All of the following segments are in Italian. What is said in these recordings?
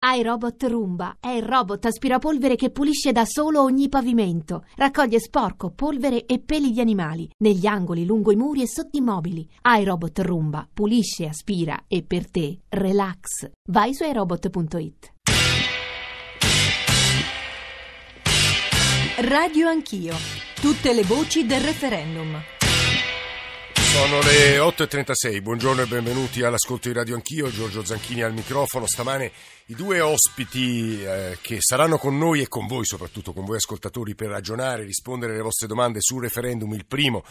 iRobot Roomba è il robot aspirapolvere che pulisce da solo ogni pavimento. Raccoglie sporco, polvere e peli di animali negli angoli, lungo i muri e sotto i mobili. iRobot Roomba pulisce, aspira e per te relax. Vai su iRobot.it. Radio Anch'io. Tutte le voci del referendum. Sono le 8.36, buongiorno e benvenuti all'ascolto di Radio Anch'io, Giorgio Zanchini al microfono. Stamane i due ospiti eh, che saranno con noi e con voi, soprattutto con voi ascoltatori, per ragionare, rispondere alle vostre domande sul referendum, il primo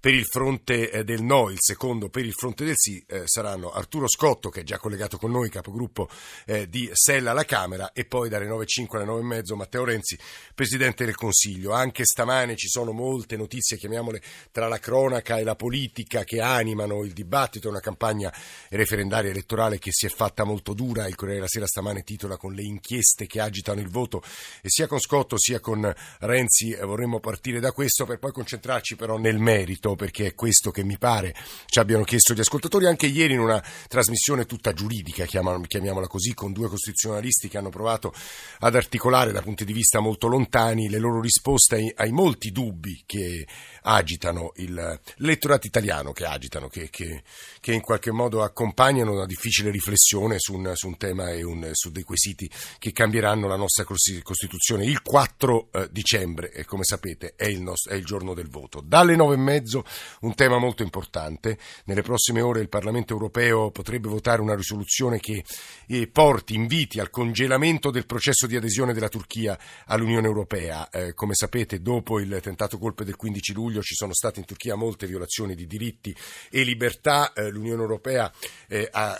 per il fronte eh, del no, il secondo per il fronte del sì, eh, saranno Arturo Scotto, che è già collegato con noi, capogruppo eh, di Sella alla Camera, e poi dalle 9.05 alle 9.30 Matteo Renzi, Presidente del Consiglio. Anche stamane ci sono molte notizie, chiamiamole tra la cronaca e la politica, che animano il dibattito, una campagna referendaria elettorale che si è fatta molto dura, il Corriere della Sera stamane stamane titola con le inchieste che agitano il voto e sia con Scotto sia con Renzi eh, vorremmo partire da questo per poi concentrarci però nel merito perché è questo che mi pare ci abbiano chiesto gli ascoltatori. Anche ieri in una trasmissione tutta giuridica chiamiamola così con due costituzionalisti che hanno provato ad articolare da punti di vista molto lontani le loro risposte ai, ai molti dubbi che agitano il, l'elettorato italiano che agitano che, che, che, in qualche modo accompagnano una difficile riflessione su un, su un tema e un, su dei quesiti che cambieranno la nostra Costituzione il 4 eh, dicembre come sapete è il, nostro, è il giorno del voto. Dalle nove e mezzo un tema molto importante. Nelle prossime ore il Parlamento europeo potrebbe votare una risoluzione che eh, porti, inviti al congelamento del processo di adesione della Turchia all'Unione Europea. Eh, come sapete dopo il tentato colpo del 15 luglio ci sono state in Turchia molte violazioni di diritti e libertà. L'Unione Europea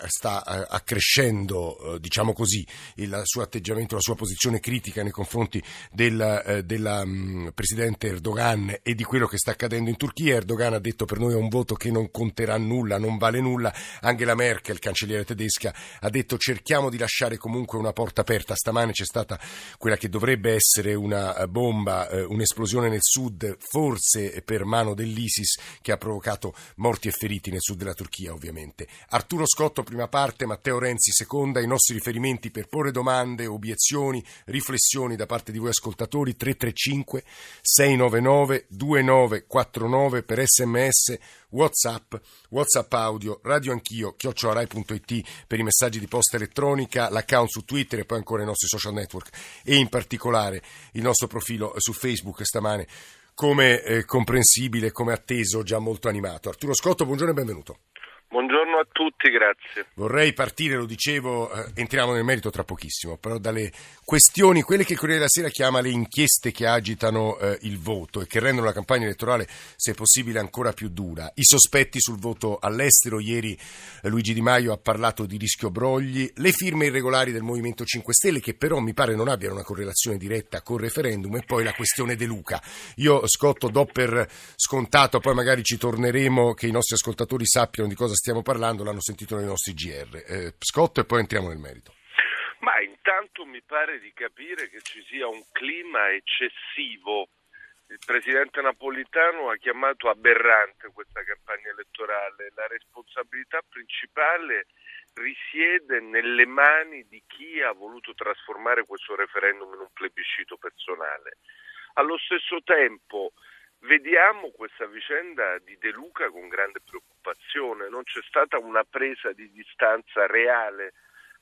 sta accrescendo, diciamo così, così il suo atteggiamento, la sua posizione critica nei confronti del eh, della, um, presidente Erdogan e di quello che sta accadendo in Turchia. Erdogan ha detto per noi è un voto che non conterà nulla, non vale nulla. Angela Merkel, cancelliera tedesca, ha detto cerchiamo di lasciare comunque una porta aperta. Stamane c'è stata quella che dovrebbe essere una eh, bomba, eh, un'esplosione nel sud, forse per mano dell'ISIS, che ha provocato morti e feriti nel sud della Turchia, ovviamente. Arturo Scotto, prima parte, Matteo Renzi, seconda. I nostri riferimenti strumenti per porre domande, obiezioni, riflessioni da parte di voi ascoltatori 335 699 2949 per sms, whatsapp, whatsapp audio, radio anch'io, chiocciorai.it per i messaggi di posta elettronica, l'account su Twitter e poi ancora i nostri social network e in particolare il nostro profilo su Facebook stamane come eh, comprensibile, come atteso, già molto animato. Arturo Scotto, buongiorno e benvenuto. Buongiorno a tutti, grazie. Vorrei partire, lo dicevo, eh, entriamo nel merito tra pochissimo, però dalle questioni, quelle che il Corriere della Sera chiama le inchieste che agitano eh, il voto e che rendono la campagna elettorale, se possibile, ancora più dura. I sospetti sul voto all'estero, ieri eh, Luigi Di Maio ha parlato di rischio brogli, le firme irregolari del Movimento 5 Stelle che però mi pare non abbiano una correlazione diretta col referendum e poi la questione De Luca. Io, Scotto, do per scontato, poi magari ci torneremo, che i nostri ascoltatori sappiano di cosa stiamo parlando l'hanno sentito nei nostri GR. Eh, Scott e poi entriamo nel merito. Ma intanto mi pare di capire che ci sia un clima eccessivo. Il presidente Napolitano ha chiamato aberrante questa campagna elettorale. La responsabilità principale risiede nelle mani di chi ha voluto trasformare questo referendum in un plebiscito personale. Allo stesso tempo vediamo questa vicenda di De Luca con grande preoccupazione, non c'è stata una presa di distanza reale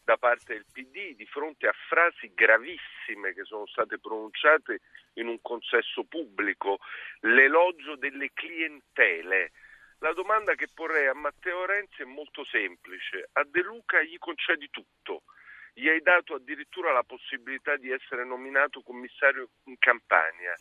da parte del PD di fronte a frasi gravissime che sono state pronunciate in un consesso pubblico, l'elogio delle clientele. La domanda che porrei a Matteo Renzi è molto semplice, a De Luca gli concedi tutto, gli hai dato addirittura la possibilità di essere nominato commissario in Campania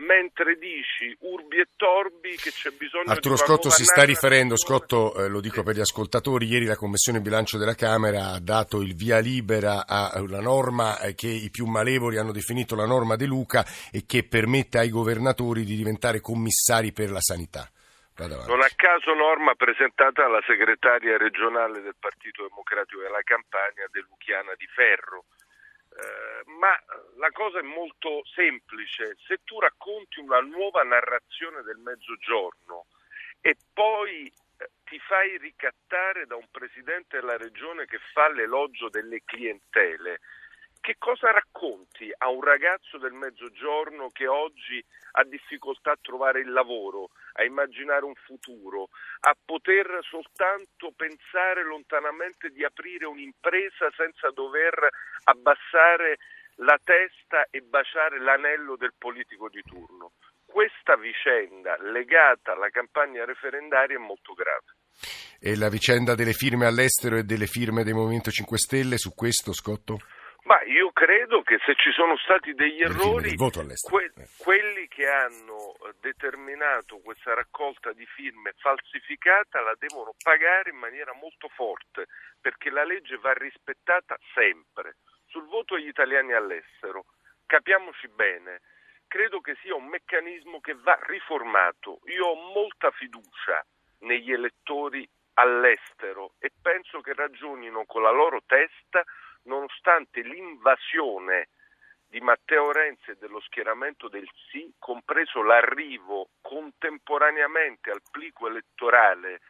mentre dici urbi e torbi che c'è bisogno Arturo di Scotto si sta riferendo, Scotto eh, lo dico per gli ascoltatori, ieri la Commissione Bilancio della Camera ha dato il via libera a una norma eh, che i più malevoli hanno definito la norma De Luca e che permette ai governatori di diventare commissari per la sanità. Non a caso norma presentata alla segretaria regionale del Partito Democratico della Campania, De Luchiana di Ferro eh, ma la cosa è molto semplice, se tu racconti una nuova narrazione del mezzogiorno e poi eh, ti fai ricattare da un presidente della regione che fa l'elogio delle clientele, che cosa racconti a un ragazzo del mezzogiorno che oggi ha difficoltà a trovare il lavoro, a immaginare un futuro, a poter soltanto pensare lontanamente di aprire un'impresa senza dover abbassare la testa e baciare l'anello del politico di turno? Questa vicenda legata alla campagna referendaria è molto grave. E la vicenda delle firme all'estero e delle firme del Movimento 5 Stelle su questo, Scotto? Ma io credo che se ci sono stati degli errori, que- eh. quelli che hanno eh, determinato questa raccolta di firme falsificata la devono pagare in maniera molto forte, perché la legge va rispettata sempre. Sul voto degli italiani all'estero, capiamoci bene, credo che sia un meccanismo che va riformato. Io ho molta fiducia negli elettori all'estero e penso che ragionino con la loro testa nonostante l'invasione di Matteo Renzi e dello schieramento del sì, compreso l'arrivo contemporaneamente al plico elettorale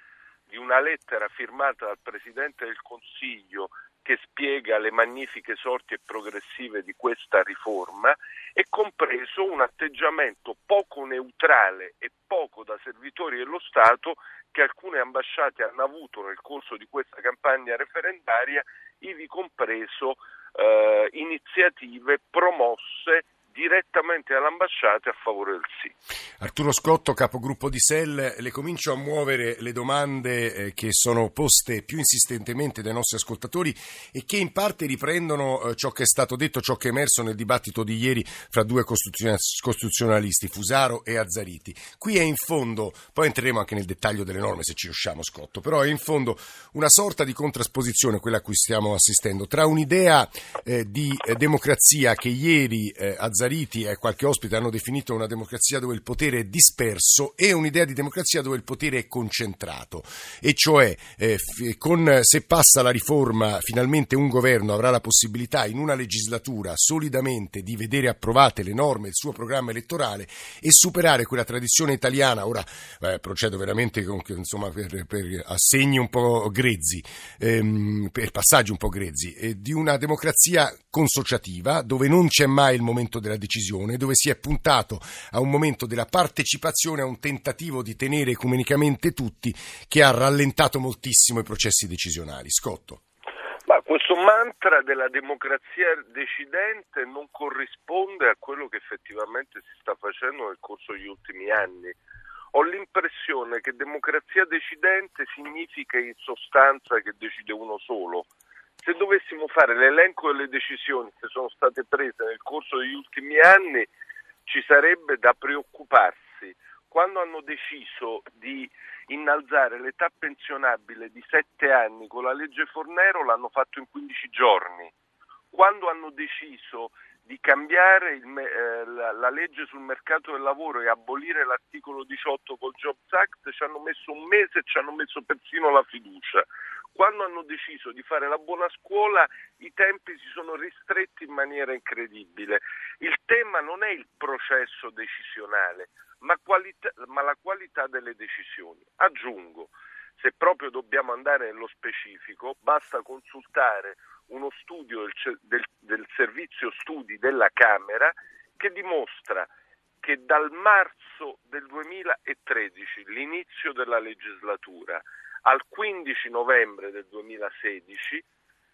di una lettera firmata dal Presidente del Consiglio che spiega le magnifiche sorti e progressive di questa riforma e compreso un atteggiamento poco neutrale e poco da servitori dello Stato che alcune ambasciate hanno avuto nel corso di questa campagna referendaria, ivi compreso eh, iniziative promosse direttamente all'ambasciata a favore del sì. Arturo Scotto, capogruppo di SEL, le comincio a muovere le domande eh, che sono poste più insistentemente dai nostri ascoltatori e che in parte riprendono eh, ciò che è stato detto, ciò che è emerso nel dibattito di ieri fra due costituzionalisti, Fusaro e Azzariti. Qui è in fondo, poi entreremo anche nel dettaglio delle norme se ci riusciamo Scotto, però è in fondo una sorta di contrasposizione quella a cui stiamo assistendo tra un'idea eh, di democrazia che ieri Azzariti Zariti e qualche ospite hanno definito una democrazia dove il potere è disperso e un'idea di democrazia dove il potere è concentrato. E cioè, eh, con, se passa la riforma, finalmente un governo avrà la possibilità in una legislatura solidamente di vedere approvate le norme del suo programma elettorale e superare quella tradizione italiana. Ora eh, procedo veramente con, insomma, per, per, assegni un po' grezzi, ehm, per passaggi un po' grezzi, eh, di una democrazia consociativa dove non c'è mai il momento della decisione, dove si è puntato a un momento della partecipazione, a un tentativo di tenere ecumenicamente tutti, che ha rallentato moltissimo i processi decisionali. Scotto. Ma questo mantra della democrazia decidente non corrisponde a quello che effettivamente si sta facendo nel corso degli ultimi anni. Ho l'impressione che democrazia decidente significa in sostanza che decide uno solo se dovessimo fare l'elenco delle decisioni che sono state prese nel corso degli ultimi anni, ci sarebbe da preoccuparsi. Quando hanno deciso di innalzare l'età pensionabile di 7 anni con la legge Fornero l'hanno fatto in 15 giorni. Quando hanno deciso di cambiare il, eh, la, la, legge sul mercato del lavoro e abolire l'articolo 18 col Jobs Act ci hanno messo un mese e ci hanno messo persino la fiducia. Quando hanno deciso di fare la buona scuola i tempi si sono ristretti in maniera incredibile. Il tema non è il processo decisionale, ma, qualità, ma la qualità delle decisioni. Aggiungo, se proprio dobbiamo andare nello specifico, basta consultare uno studio del, del, del servizio studi della Camera che dimostra che dal marzo del 2013, l'inizio della legislatura, al 15 novembre del 2016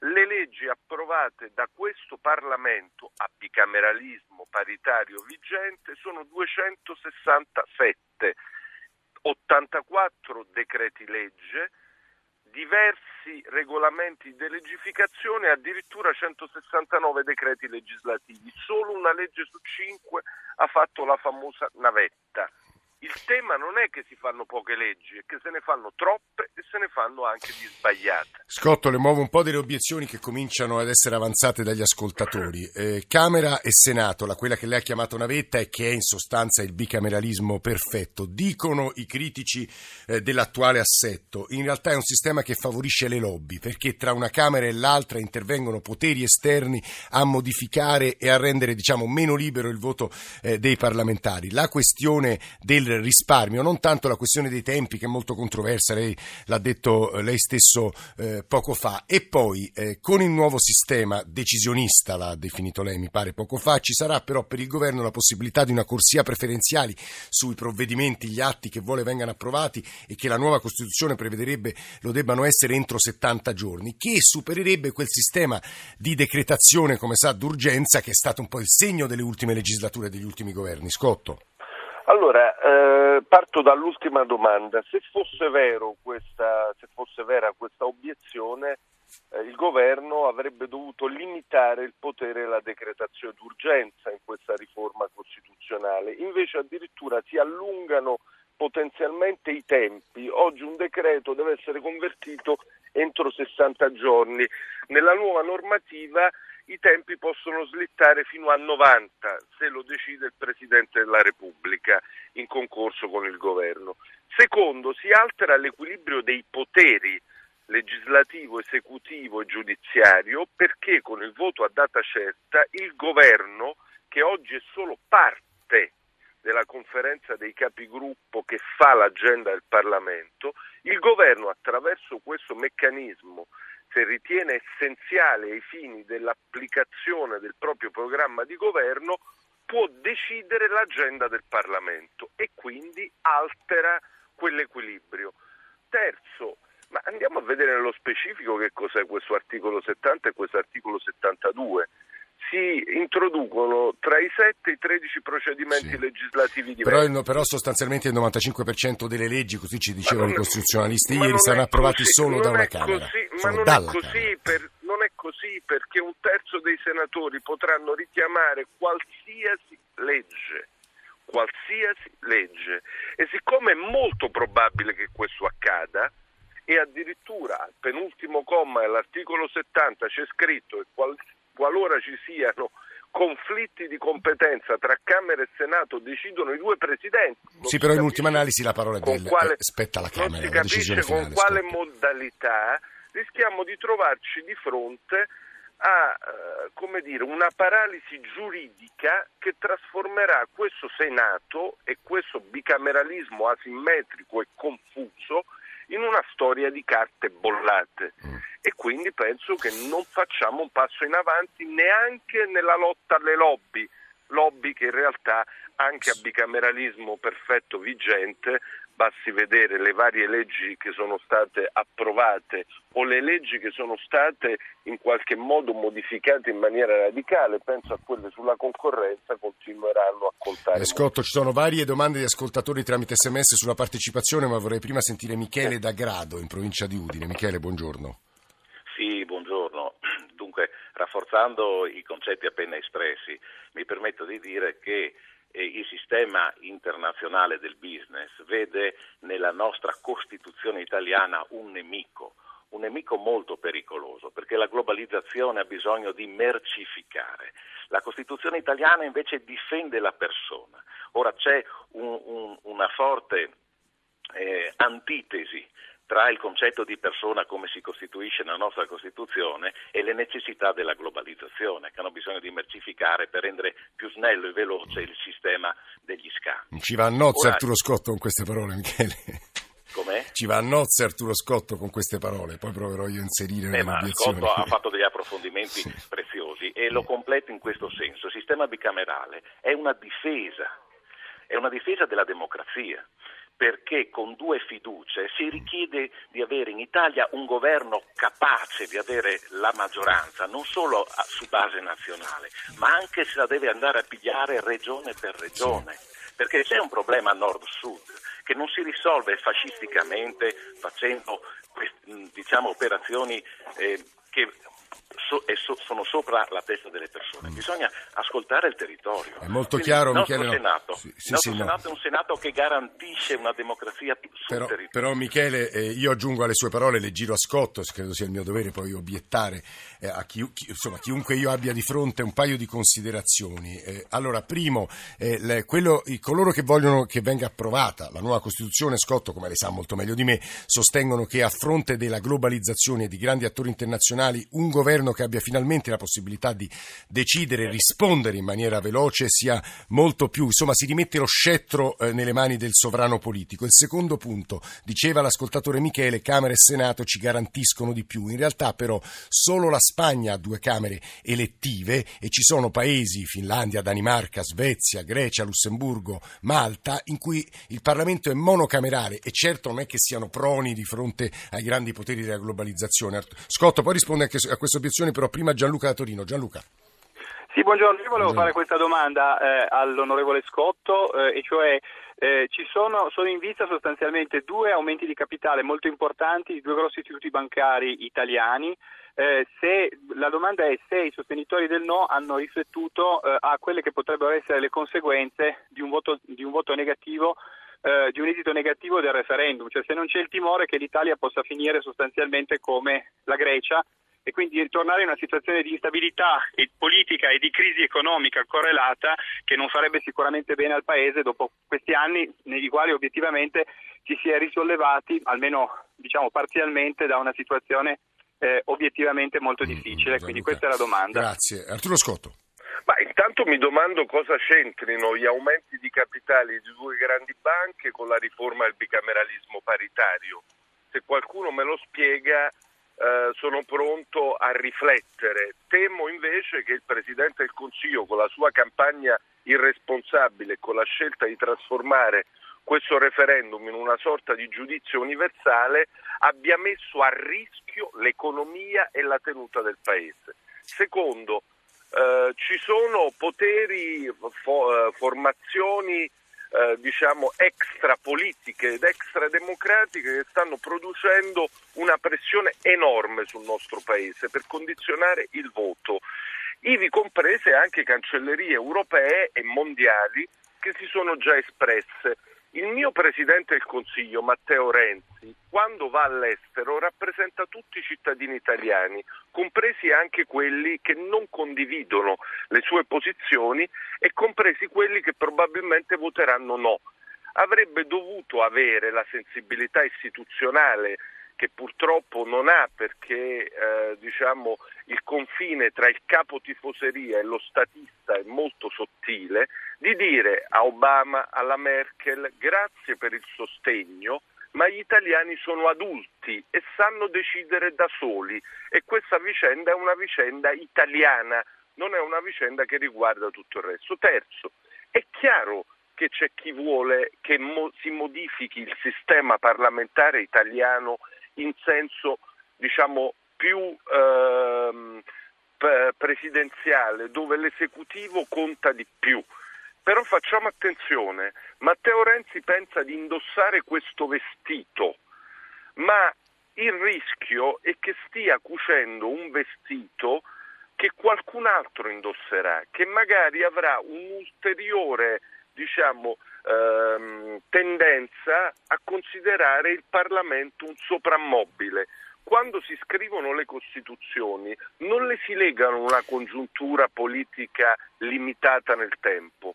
le leggi approvate da questo Parlamento a bicameralismo paritario vigente sono 267, 84 decreti legge, diversi regolamenti di delegificazione e addirittura 169 decreti legislativi. Solo una legge su cinque ha fatto la famosa navetta. Il tema non è che si fanno poche leggi, è che se ne fanno troppe e se ne fanno anche di sbagliate. Scotto, le muovo un po' delle obiezioni che cominciano ad essere avanzate dagli ascoltatori. Eh, Camera e Senato, la quella che lei ha chiamato navetta e che è in sostanza il bicameralismo perfetto, dicono i critici eh, dell'attuale assetto. In realtà è un sistema che favorisce le lobby, perché tra una Camera e l'altra intervengono poteri esterni a modificare e a rendere diciamo, meno libero il voto eh, dei parlamentari. La questione del risparmio, non tanto la questione dei tempi che è molto controversa, lei l'ha detto eh, lei stesso eh, poco fa, e poi eh, con il nuovo sistema decisionista, l'ha definito lei mi pare poco fa, ci sarà però per il governo la possibilità di una corsia preferenziali sui provvedimenti, gli atti che vuole vengano approvati e che la nuova Costituzione prevederebbe lo debbano essere entro 70 giorni, che supererebbe quel sistema di decretazione, come sa, d'urgenza che è stato un po' il segno delle ultime legislature e degli ultimi governi. Scotto. Allora, parto dall'ultima domanda. Se fosse, questa, se fosse vera questa obiezione, eh, il governo avrebbe dovuto limitare il potere e la decretazione d'urgenza in questa riforma costituzionale. Invece addirittura si allungano potenzialmente i tempi. Oggi un decreto deve essere convertito entro 60 giorni. Nella nuova normativa i tempi possono slittare fino a 90 se lo decide il Presidente della Repubblica in concorso con il Governo. Secondo, si altera l'equilibrio dei poteri legislativo, esecutivo e giudiziario perché con il voto a data certa il Governo, che oggi è solo parte della conferenza dei capigruppo che fa l'agenda del Parlamento, il governo attraverso questo meccanismo, se ritiene essenziale ai fini dell'applicazione del proprio programma di governo, può decidere l'agenda del Parlamento e quindi altera quell'equilibrio. Terzo, ma andiamo a vedere nello specifico che cos'è questo articolo 70 e questo articolo 72 si introducono tra i 7 e i 13 procedimenti sì. legislativi diversi. Però, però, sostanzialmente il 95% delle leggi, così ci dicevano i costituzionalisti ieri, saranno approvati così, solo da una così, Camera. Ma non è, così per, non è così perché un terzo dei senatori potranno richiamare qualsiasi legge qualsiasi legge e siccome è molto probabile che questo accada e addirittura al penultimo comma dell'articolo 70 c'è scritto che qual, qualora ci siano conflitti di competenza tra Camera e Senato decidono i due presidenti. Sì, però in ultima analisi la parola del, quale, eh, spetta alla Camera. Non si capisce con quale scoppa. modalità rischiamo di trovarci di fronte a eh, come dire, una paralisi giuridica che trasformerà questo Senato e questo bicameralismo asimmetrico e confuso in una storia di carte bollate mm. e quindi penso che non facciamo un passo in avanti neanche nella lotta alle lobby, lobby che in realtà anche a bicameralismo perfetto vigente basti vedere le varie leggi che sono state approvate o le leggi che sono state in qualche modo modificate in maniera radicale, penso a quelle sulla concorrenza, continueranno a contare. Eh, Scotto, ci sono varie domande di ascoltatori tramite sms sulla partecipazione, ma vorrei prima sentire Michele da Grado in provincia di Udine. Michele, buongiorno. Sì, buongiorno. Dunque, rafforzando i concetti appena espressi, mi permetto di dire che il sistema internazionale del business vede nella nostra Costituzione italiana un nemico, un nemico molto pericoloso, perché la globalizzazione ha bisogno di mercificare. La Costituzione italiana invece difende la persona. Ora c'è un, un, una forte eh, antitesi tra il concetto di persona come si costituisce nella nostra Costituzione e le necessità della globalizzazione, che hanno bisogno di mercificare per rendere più snello e veloce il sistema degli scambi. Ci va a nozze Ora... Arturo Scotto con queste parole, Michele. Com'è? Ci va a nozze Arturo Scotto con queste parole, poi proverò io a inserire eh, nelle Scotto ha fatto degli approfondimenti sì. preziosi e lo completo in questo senso. Il sistema bicamerale è una difesa, è una difesa della democrazia perché con due fiducie si richiede di avere in Italia un governo capace di avere la maggioranza, non solo su base nazionale, ma anche se la deve andare a pigliare regione per regione, perché c'è un problema nord-sud che non si risolve fascisticamente facendo diciamo, operazioni eh, che so, so, sono sopra la testa delle persone. Bisogna ascoltare il territorio. È molto Quindi chiaro, il nostro Michele. Senato, sì, sì, nostro sì, Senato no. è un Senato che garantisce una democrazia sul però, territorio. Però Michele, eh, io aggiungo alle sue parole, le giro a scotto, credo sia il mio dovere poi obiettare eh, a chi, chi, insomma, chiunque io abbia di fronte un paio di considerazioni. Eh, allora, primo, eh, le, quello, i, coloro che vogliono che venga approvata la nuova Costituzione, Scotto, come lei sa molto meglio di me, sostengono che a fronte della globalizzazione e di grandi attori internazionali un governo che abbia finalmente la possibilità di decidere, rispondere in maniera veloce, sia molto più, insomma si rimette lo scettro eh, nelle mani del sovrano politico. Il secondo punto, diceva l'ascoltatore Michele, Camera e Senato ci garantiscono di più. In realtà però solo la Spagna ha due Camere elettive e ci sono paesi, Finlandia, Danimarca, Svezia, Grecia, Lussemburgo, Malta, in cui il Parlamento è monocamerale e certo non è che siano proni di fronte ai grandi poteri della globalizzazione. Scotto poi risponde anche a queste obiezioni, però prima Gianluca da Torino. Gianluca. Sì, buongiorno. Io volevo buongiorno. fare questa domanda eh, all'onorevole Scotto, eh, e cioè eh, ci sono, sono, in vista sostanzialmente due aumenti di capitale molto importanti di due grossi istituti bancari italiani. Eh, se, la domanda è se i sostenitori del no hanno riflettuto eh, a quelle che potrebbero essere le conseguenze di un voto, di un voto negativo eh, di un esito negativo del referendum, cioè se non c'è il timore che l'Italia possa finire sostanzialmente come la Grecia e quindi ritornare in una situazione di instabilità politica e di crisi economica correlata che non farebbe sicuramente bene al Paese dopo questi anni nei quali obiettivamente ci si è risollevati, almeno diciamo parzialmente, da una situazione eh, obiettivamente molto mm, difficile. Mm, quindi questa è la domanda. Grazie. Arturo Scotto. Ma intanto mi domando cosa c'entrino gli aumenti di capitali di due grandi banche con la riforma del bicameralismo paritario. Se qualcuno me lo spiega eh, sono pronto a riflettere. Temo invece che il Presidente del Consiglio con la sua campagna irresponsabile con la scelta di trasformare questo referendum in una sorta di giudizio universale abbia messo a rischio l'economia e la tenuta del Paese. Secondo, eh, ci sono poteri, fo, eh, formazioni eh, diciamo extra politiche ed extra democratiche che stanno producendo una pressione enorme sul nostro paese per condizionare il voto, ivi comprese anche cancellerie europee e mondiali che si sono già espresse il mio Presidente del Consiglio, Matteo Renzi, quando va all'estero rappresenta tutti i cittadini italiani, compresi anche quelli che non condividono le sue posizioni e compresi quelli che probabilmente voteranno no. Avrebbe dovuto avere la sensibilità istituzionale che purtroppo non ha perché eh, diciamo, il confine tra il capo tifoseria e lo statista è molto sottile, di dire a Obama, alla Merkel grazie per il sostegno, ma gli italiani sono adulti e sanno decidere da soli e questa vicenda è una vicenda italiana, non è una vicenda che riguarda tutto il resto. Terzo, è chiaro che c'è chi vuole che mo- si modifichi il sistema parlamentare italiano in senso diciamo, più ehm, presidenziale, dove l'esecutivo conta di più. Però facciamo attenzione, Matteo Renzi pensa di indossare questo vestito, ma il rischio è che stia cucendo un vestito che qualcun altro indosserà, che magari avrà un'ulteriore diciamo, ehm, tendenza a considerare il Parlamento un soprammobile. Quando si scrivono le Costituzioni non le si legano a una congiuntura politica limitata nel tempo,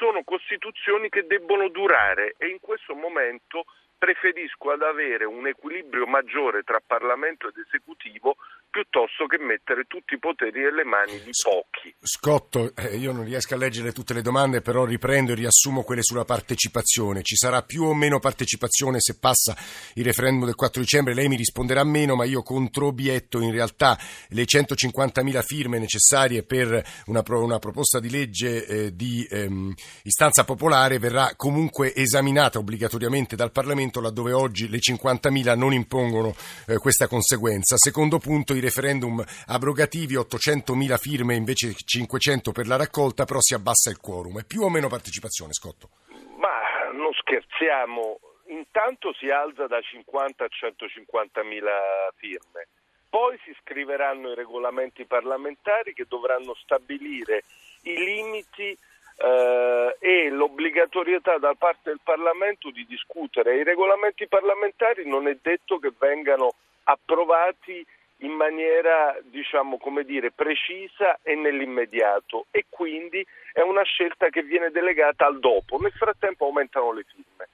sono Costituzioni che debbono durare e in questo momento preferisco ad avere un equilibrio maggiore tra Parlamento ed esecutivo piuttosto che mettere tutti i poteri nelle mani di pochi. Scotto, eh, io non riesco a leggere tutte le domande, però riprendo e riassumo quelle sulla partecipazione. Ci sarà più o meno partecipazione se passa il referendum del 4 dicembre? Lei mi risponderà meno, ma io controbietto in realtà le 150.000 firme necessarie per una, pro, una proposta di legge eh, di ehm, istanza popolare verrà comunque esaminata obbligatoriamente dal Parlamento, laddove oggi le 50.000 non impongono eh, questa conseguenza. Secondo punto, i referendum abrogativi, 800.000 firme invece 500 per la raccolta, però si abbassa il quorum. È più o meno partecipazione, Scotto? Ma non scherziamo, intanto si alza da 50 a 150.000 firme. Poi si scriveranno i regolamenti parlamentari che dovranno stabilire i limiti eh, e l'obbligatorietà da parte del Parlamento di discutere. I regolamenti parlamentari non è detto che vengano approvati in maniera diciamo dire precisa e nell'immediato e quindi è una scelta che viene delegata al dopo. Nel frattempo aumentano le firme.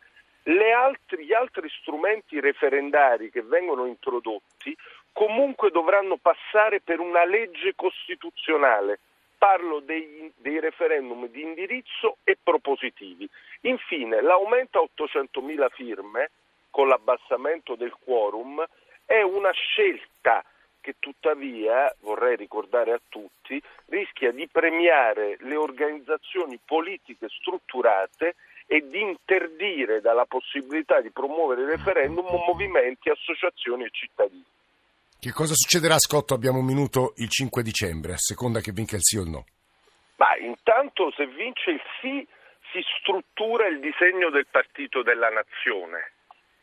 Altri, gli altri strumenti referendari che vengono introdotti comunque dovranno passare per una legge costituzionale. Parlo dei, dei referendum di indirizzo e propositivi. Infine, l'aumento a 800.000 firme con l'abbassamento del quorum è una scelta che tuttavia, vorrei ricordare a tutti, rischia di premiare le organizzazioni politiche strutturate e di interdire dalla possibilità di promuovere referendum movimenti, associazioni e cittadini. Che cosa succederà, Scotto? Abbiamo un minuto il 5 dicembre, a seconda che vinca il sì o il no. Ma intanto se vince il sì si struttura il disegno del partito della nazione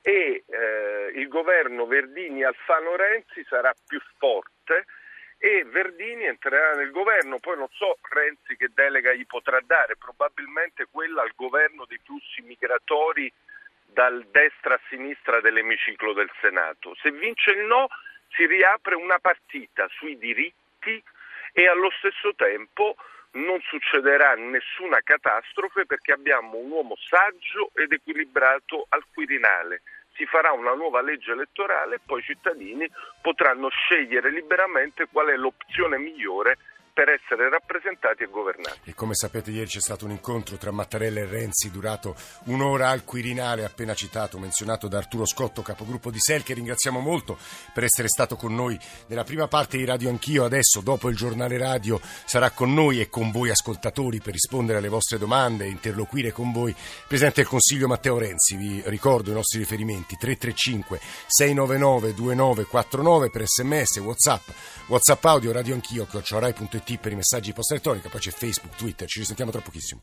e eh, il governo Verdini-Alfano-Renzi sarà più forte e Verdini entrerà nel governo, poi non so Renzi che delega gli potrà dare, probabilmente quella al governo dei flussi migratori dal destra a sinistra dell'emiciclo del Senato. Se vince il no si riapre una partita sui diritti e allo stesso tempo non succederà nessuna catastrofe perché abbiamo un uomo saggio ed equilibrato al Quirinale. Si farà una nuova legge elettorale e poi i cittadini potranno scegliere liberamente qual è l'opzione migliore per essere rappresentati e governati. E come sapete ieri c'è stato un incontro tra Mattarella e Renzi durato un'ora al Quirinale appena citato, menzionato da Arturo Scotto, capogruppo di SEL, che ringraziamo molto per essere stato con noi nella prima parte di Radio Anch'io. Adesso, dopo il giornale radio, sarà con noi e con voi ascoltatori per rispondere alle vostre domande e interloquire con voi. Presidente del Consiglio Matteo Renzi, vi ricordo i nostri riferimenti 335 699 2949 per sms, whatsapp, whatsapp audio, radio anch'io, chiocciorai.it per i messaggi posta elettronica, poi c'è Facebook, Twitter, ci risentiamo tra pochissimo.